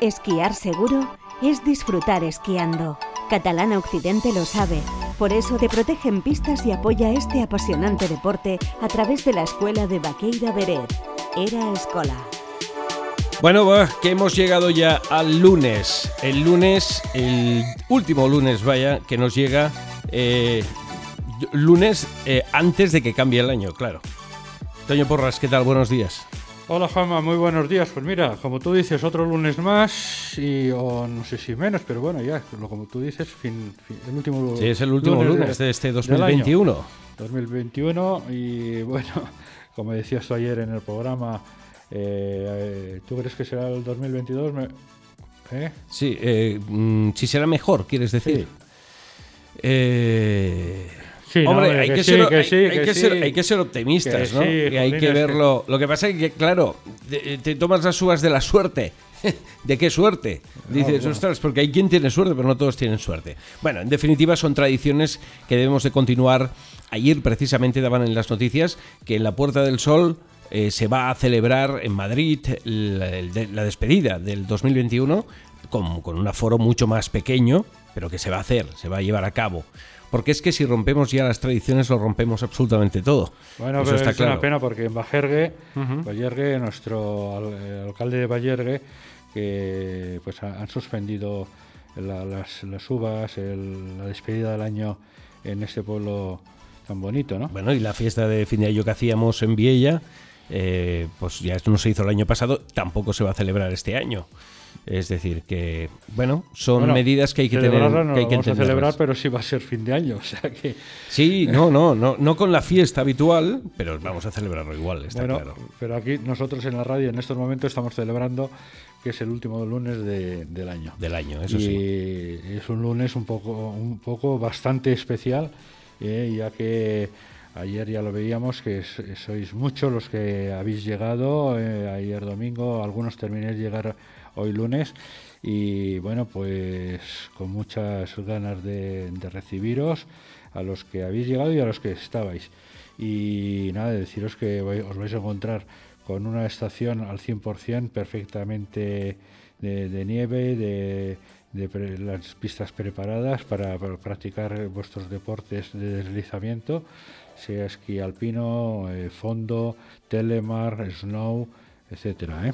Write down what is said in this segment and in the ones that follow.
Esquiar seguro es disfrutar esquiando. Catalana Occidente lo sabe. Por eso te protege en pistas y apoya este apasionante deporte a través de la escuela de Baqueira Beret. Era Escola. Bueno, que hemos llegado ya al lunes. El lunes, el último lunes, vaya, que nos llega. Eh, lunes eh, antes de que cambie el año, claro. Toño Porras, ¿qué tal? Buenos días. Hola Juanma, muy buenos días. Pues mira, como tú dices, otro lunes más y o no sé si menos, pero bueno, ya, como tú dices, fin, el último Sí, es el último lunes, de, este 2021. 2021 y bueno, como decías tú ayer en el programa, eh, ¿tú crees que será el 2022? ¿Eh? Sí, eh, mm, si será mejor, quieres decir. Eh, Hombre, hay, que ser, optimistas, ¿no? y hay que verlo. Lo que pasa es que, claro, te, tomas las uvas de la suerte. ¿De qué suerte? Dices, ostras, porque hay quien tiene suerte, pero no todos tienen suerte. Bueno, en definitiva son tradiciones que debemos de continuar. Ayer precisamente daban en las noticias que en la Puerta del Sol eh, se va a celebrar en Madrid la, despedida del 2021 con, con un aforo mucho más pequeño, pero que se va a hacer, se va a llevar a cabo porque es que si rompemos ya las tradiciones lo rompemos absolutamente todo. Bueno, pero es una pena porque en Bajergue, nuestro alcalde de Bajergue, que pues han suspendido las, las, uvas, la despedida del año en este pueblo tan bonito, ¿no? Bueno, y la fiesta de fin de año que hacíamos en Viella, eh, pues ya no se hizo el año pasado, tampoco se va a celebrar este año. Es decir, que, bueno, son medidas que hay que tener. No que hay que vamos a celebrar, pero sí va a ser fin de año. O sea que... Sí, no, no, no, no con la fiesta habitual, pero vamos a celebrarlo igual, está bueno, claro. Pero aquí nosotros en la radio en estos momentos estamos celebrando que es el último lunes del año. Del año, eso y sí. Es un lunes un poco, un poco bastante especial, eh, ya que Ayer ya lo veíamos que sois muchos los que habéis llegado, eh, ayer domingo, algunos terminéis de llegar hoy lunes y bueno, pues con muchas ganas de, recibiros a los que habéis llegado y a los que estabais. Y nada, deciros que os vais a encontrar con una estación al 100% perfectamente de, nieve, de, las pistas preparadas para, practicar vuestros deportes de deslizamiento, sea esquí alpino, eh, fondo, telemar, snow, etcétera. ¿eh?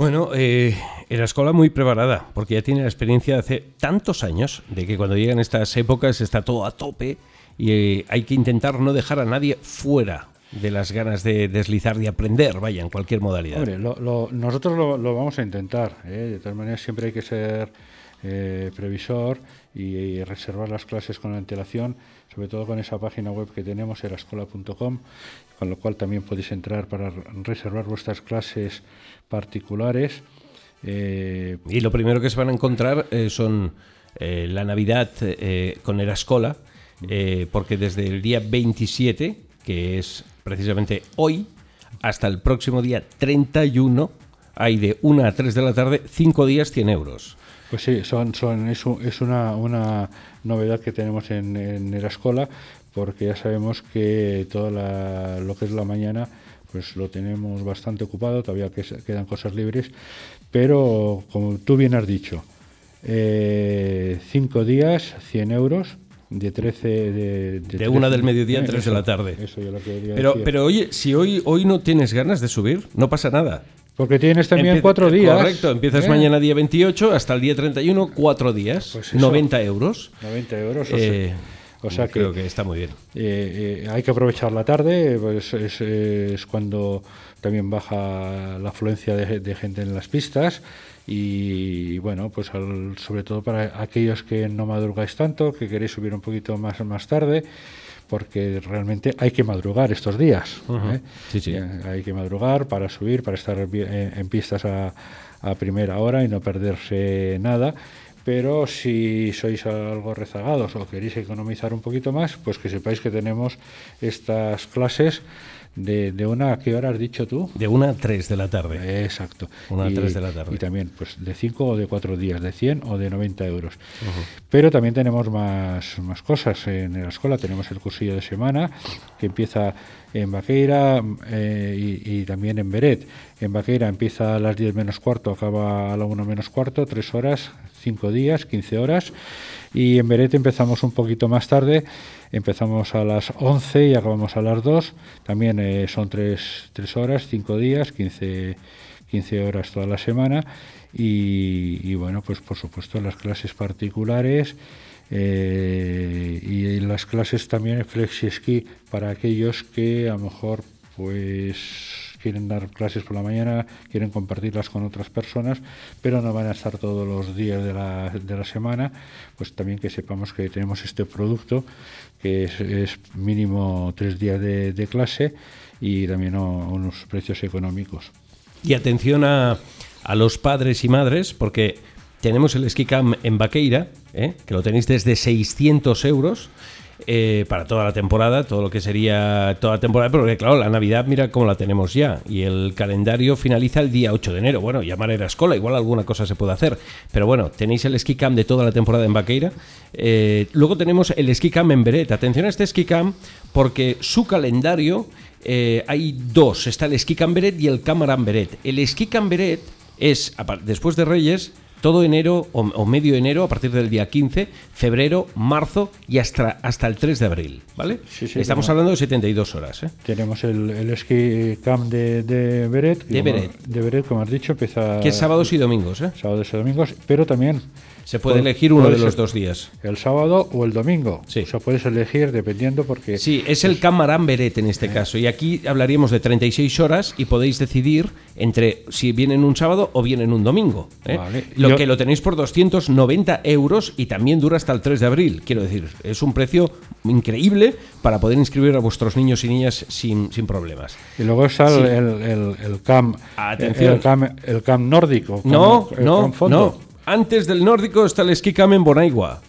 Bueno, eh, la escuela muy preparada, porque ya tiene la experiencia de hace tantos años, de que cuando llegan estas épocas está todo a tope y eh, hay que intentar no dejar a nadie fuera de las ganas de deslizar y aprender, vaya, en cualquier modalidad. Hombre, nosotros lo, vamos a intentar, ¿eh? de todas maneras siempre hay que ser eh, previsor y, reservar las clases con antelación, sobre todo con esa página web que tenemos, erascola.com, con lo cual también podéis entrar para reservar vuestras clases particulares. Eh, y lo primero que se van a encontrar eh, son eh, la Navidad con Erascola, porque desde el día 27, que es precisamente hoy, hasta el próximo día 31, hay de 1 a 3 de la tarde, 5 días 100 euros. Pues sí, son, son, es, es una, una novedad que tenemos en, en Erascola, porque ya sabemos que toda lo que es la mañana pues lo tenemos bastante ocupado, todavía que quedan cosas libres, pero como tú bien has dicho, eh, cinco días, 100 euros, de 13 de, de, una del mediodía a 3 de la tarde. Eso yo lo quería pero, pero oye, si hoy, hoy no tienes ganas de subir, no pasa nada. Porque tienes también cuatro días. Correcto, empiezas ¿eh? mañana día 28 hasta el día 31, cuatro días, 90 pues euros. 90 euros. Eh, o sea creo que, está muy bien. Eh, eh, hay que aprovechar la tarde, pues es, cuando también baja la afluencia de, gente en las pistas y bueno, pues sobre todo para aquellos que no madrugáis tanto, que queréis subir un poquito más más tarde, porque realmente hay que madrugar estos días. ¿eh? sí, sí. Hay que madrugar para subir, para estar en, pistas a, a primera hora y no perderse nada pero si sois algo rezagados o queréis economizar un poquito más, pues que sepáis que tenemos estas clases De, de una, ¿a qué hora has dicho tú? De una a tres de la tarde. Exacto. Una a tres de la tarde. Y también, pues, de cinco o de cuatro días, de 100 o de 90 euros. Pero también tenemos más, más cosas en la escuela. Tenemos el cursillo de semana, que empieza en Vaqueira eh, y, también en Beret. En Vaqueira empieza a las 10 menos cuarto, acaba a la 1 menos cuarto, tres horas, cinco días, 15 horas. Y en Beret empezamos un poquito más tarde, empezamos a las 11 y acabamos a las 2. También eh, son 3, horas, 5 días, 15, 15 horas toda la semana. Y, bueno, pues por supuesto las clases particulares. Eh, y las clases también flexi ski para aquellos que a lo mejor pues quieren dar clases por la mañana, quieren compartirlas con otras personas, pero no van a estar todos los días de la, de la semana, pues también que sepamos que tenemos este producto que es, mínimo tres días de, clase y también unos precios económicos. Y atención a, a los padres y madres, porque tenemos el Ski en Vaqueira, ¿eh? que lo tenéis desde 600 euros eh, para toda la temporada, todo lo que sería toda la temporada, porque claro, la Navidad mira cómo la tenemos ya y el calendario finaliza el día 8 de enero. Bueno, llamar a escuela, igual alguna cosa se puede hacer, pero bueno, tenéis el ski camp de toda la temporada en Vaqueira. Eh, luego tenemos el ski camp en Beret. Atención a este ski camp porque su calendario eh, hay dos, está el ski camp Beret y el Camaran Beret. El ski camp Beret es, después de Reyes, todo enero o, medio enero, a partir del día 15, febrero, marzo y hasta, hasta el 3 de abril, ¿vale? Estamos hablando de 72 horas. ¿eh? Tenemos el, el ski camp de, de Beret. De Beret. De Beret, como has dicho, empieza... Que es sábados y domingos, ¿eh? Sábados y domingos, pero también se puede elegir uno de los dos días. El sábado o el domingo. Sí. O sea, puedes elegir dependiendo porque... Sí, es el Camarán Beret en este caso. Y aquí hablaríamos de 36 horas y podéis decidir entre si vienen un sábado o vienen un domingo. ¿eh? Lo que lo tenéis por 290 euros y también dura hasta el 3 de abril. Quiero decir, es un precio increíble para poder inscribir a vuestros niños y niñas sin, sin problemas. Y luego está el, el, el, CAM, el, CAM, el CAM nórdico. no, no, no antes del nórdico está el Ski Cam en Bonaigua.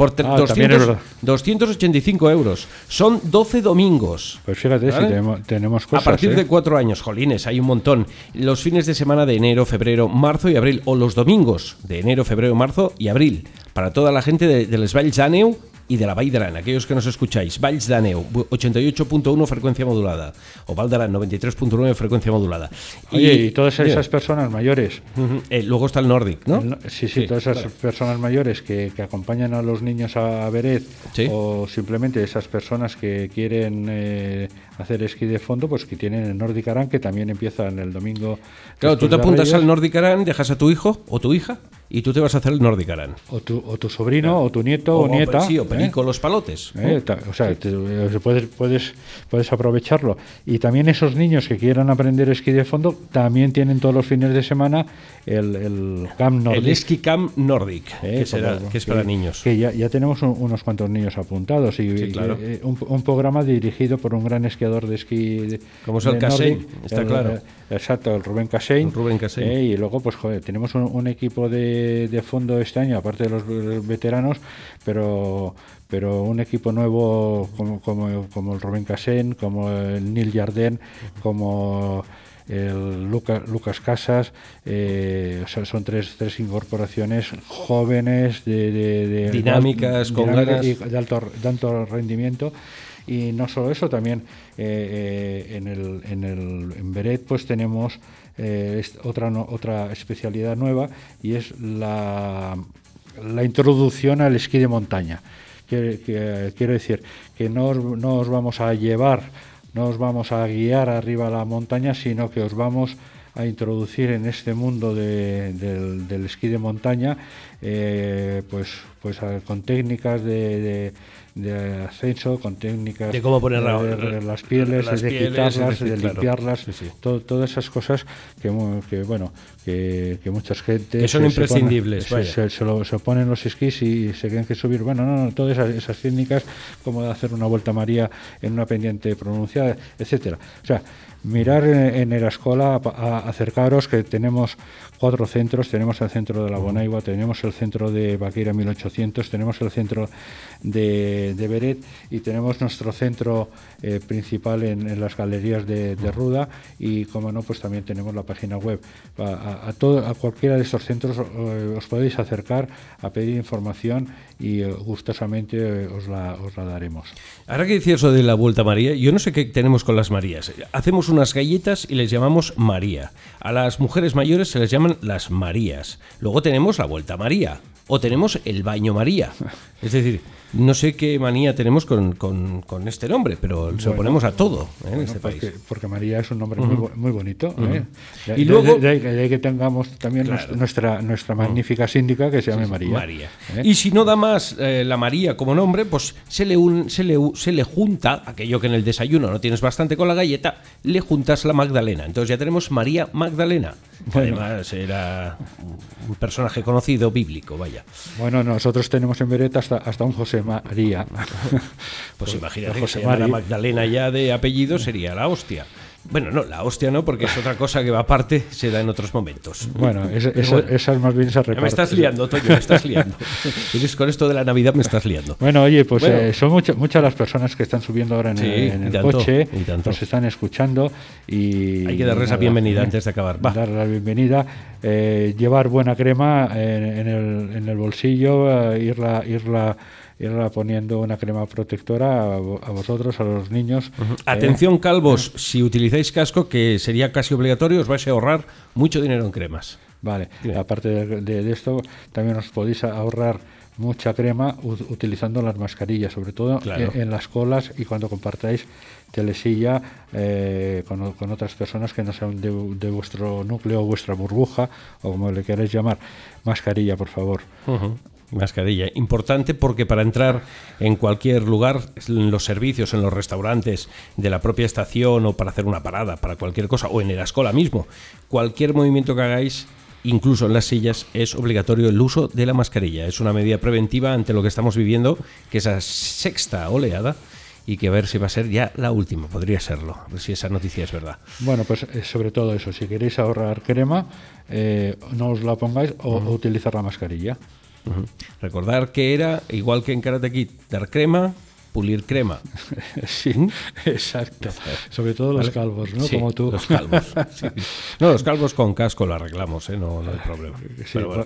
Por 285 ah, euros. Son 12 domingos. Pues fíjate, si tenemos, cosas. A partir ¿eh? de cuatro años, jolines, hay un montón. Los fines de semana de enero, febrero, marzo y abril. O los domingos de enero, febrero, marzo y abril. Para toda la gente de, de Les Valls d'Aneu y de la Vall aquellos que nos escucháis, Valls d'Aneu, 88.1 frecuencia modulada, o Val 93.9 frecuencia modulada. y, todas esas personas mayores. Eh, luego está el Nordic, ¿no? sí, sí, todas esas personas mayores que, acompañan a los niños a, Beret, o simplemente esas personas que quieren eh, hacer esquí de fondo, pues que tienen el Nordic Aran, que también empieza en el domingo. Claro, tú te apuntas al Nordic Aran, dejas a tu hijo o tu hija y tú te vas a hacer el Nordic Aran. O tu, o tu sobrino, o tu nieto o, nieta. Sí, o perico, ¿eh? los palotes. ¿Eh? O sea, puedes, puedes, puedes aprovecharlo. Y también esos niños que quieran aprender esquí de fondo, también tienen todos los fines de semana el, el Camp Nordic. El Esquí Camp Nordic, ¿Eh? que, es para niños. Que ya, ya tenemos unos cuantos niños apuntados y, un, un, programa dirigido por un gran esquiador de esquí. Como es el Casein, está claro. exacto, el Rubén Casein. Rubén y luego, pues joder, tenemos un equipo de de, fondo este año, aparte de los veteranos, pero pero un equipo nuevo como, como, el Rubén Casén, como el Neil Jardin, como el Lucas Casas, eh, son tres, tres incorporaciones jóvenes, de, dinámicas, con ganas. de alto, de alto rendimiento y no solo eso, también eh, eh, en, el, en, el, en Beret pues tenemos eh, otra, otra especialidad nueva y es la, la introducción al esquí de montaña. quiero decir que no os, vamos a llevar, no os vamos a guiar arriba a la montaña, sino que os vamos a introducir en este mundo del, esquí de montaña, pues, pues con técnicas de de ascenso, con técnicas de cómo poner las pieles, de quitarlas, de, limpiarlas, todas esas cosas que, que bueno, que, que muchas gente que son imprescindibles. Se, lo, se, ponen los esquís y se tienen que subir. Bueno, no, no, todas esas, técnicas como de hacer una vuelta María en una pendiente pronunciada, etcétera. O sea, mirar en, en la escuela, acercaros que tenemos cuatro centros, tenemos el centro de la Bonaigua, tenemos el centro de Baqueira 1800, tenemos el centro de, de Beret y tenemos nuestro centro eh, principal en, las galerías de, Ruda. Y como no, pues también tenemos la página web. A, todo, a cualquiera de estos centros eh, os podéis acercar a pedir información y eh, gustosamente os la, os la daremos. Ahora que decías eso de la Vuelta María, yo no sé qué tenemos con las Marías. Hacemos unas galletas y les llamamos María. A las mujeres mayores se les llaman las Marías. Luego tenemos la Vuelta María o tenemos el Baño María. Es decir, no sé qué manía tenemos con, con, este nombre, pero se lo ponemos a todo ¿eh? en este porque, país. Porque María es un nombre muy, bonito. ¿eh? y luego, de, ahí que tengamos también nuestra, nuestra magnífica síndica que se llame María. María. ¿eh? Y si no da más la María como nombre, pues se le, se, le, se le junta, aquello que en el desayuno no tienes bastante con la galleta, le juntas la Magdalena. Entonces ya tenemos María Magdalena. además era un personaje conocido bíblico, vaya. Bueno, nosotros tenemos en Beretta hasta, hasta un José María. Pues imagínate José María. Magdalena ya de apellido sería la hostia. Bueno, no, la hostia no, porque es otra cosa que va aparte, se da en otros momentos. Bueno, esa, más bien se reparte. Me estás liando, Toño, me estás liando. con esto de la Navidad me estás liando. Bueno, oye, pues eh, son muchas las personas que están subiendo ahora en el, coche, nos están escuchando y... Hay que darles la bienvenida antes de acabar. Va. Dar la bienvenida, eh, llevar buena crema en, el, bolsillo, eh, irla... irla irla poniendo una crema protectora a, vosotros, a los niños. Atención, calvos, si utilizáis casco, que sería casi obligatorio, os vais a ahorrar mucho dinero en cremas. Vale, aparte de, esto, también os podéis ahorrar mucha crema utilizando las mascarillas, sobre todo en, las colas y cuando compartáis telesilla eh, con, otras personas que no sean de, vuestro núcleo o vuestra burbuja, o como le queráis llamar. Mascarilla, por favor. Mascarilla. Importante porque para entrar en cualquier lugar, en los servicios, en los restaurantes de la propia estación o para hacer una parada, para cualquier cosa, o en la escuela mismo, cualquier movimiento que hagáis, incluso en las sillas, es obligatorio el uso de la mascarilla. Es una medida preventiva ante lo que estamos viviendo, que es la sexta oleada y que a ver si va a ser ya la última, podría serlo, a ver si esa noticia es verdad. Bueno, pues eh, sobre todo eso, si queréis ahorrar crema, eh, no os la pongáis o utilizar la mascarilla. Recordar que era, igual que en Karate Kid, dar crema, pulir crema. Sí, exacto. Sobre todo los calvos, ¿no? Como tú. Los calvos. No, los calvos con casco lo arreglamos, ¿eh? no, no hay problema.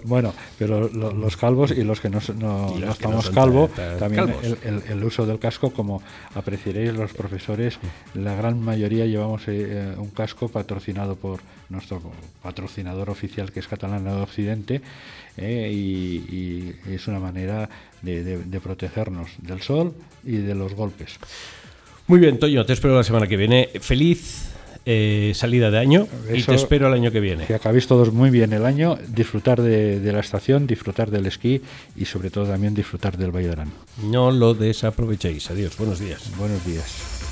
bueno. pero los calvos y los que no, no, estamos calvo, también el, uso del casco, como apreciaréis los profesores, la gran mayoría llevamos eh, un casco patrocinado por nuestro patrocinador oficial que es Catalana de Occidente eh, y, es una manera de, protegernos del sol y de los golpes. Muy bien, Toño, te espero la semana que viene. Feliz eh, salida de año y te espero el año que viene. Que acabéis todos muy bien el año, disfrutar de, la estación, disfrutar del esquí y sobre todo también disfrutar del Valle No lo desaprovechéis. Adiós, buenos días. Buenos días.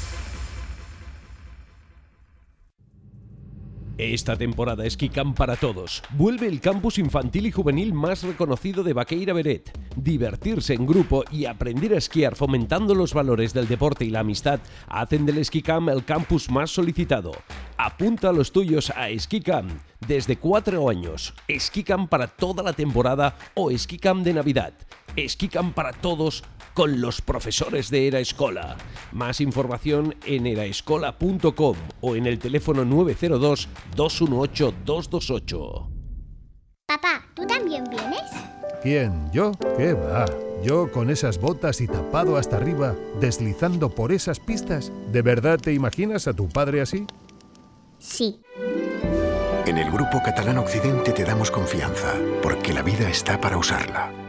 Esta temporada Esquicam para todos. Vuelve el campus infantil y juvenil más reconocido de Baqueira Beret. Divertirse en grupo y aprender a esquiar fomentando los valores del deporte y la amistad hacen del Esquicam el campus más solicitado. Apunta a los tuyos a Esquicam. Desde cuatro años, Esquicam para toda la temporada o Esquicam de Navidad. Esquicam para todos con los profesores de Era Escola. Más información en eraescola.com o en el teléfono 902 218 228. Papá, ¿tú también vienes? ¿Quién? ¿Yo? ¿Qué va? Yo con esas botas y tapado hasta arriba, deslizando por esas pistas, ¿de verdad te imaginas a tu padre así? Sí. En el Grupo Catalán Occidente te damos confianza, porque la vida está para usarla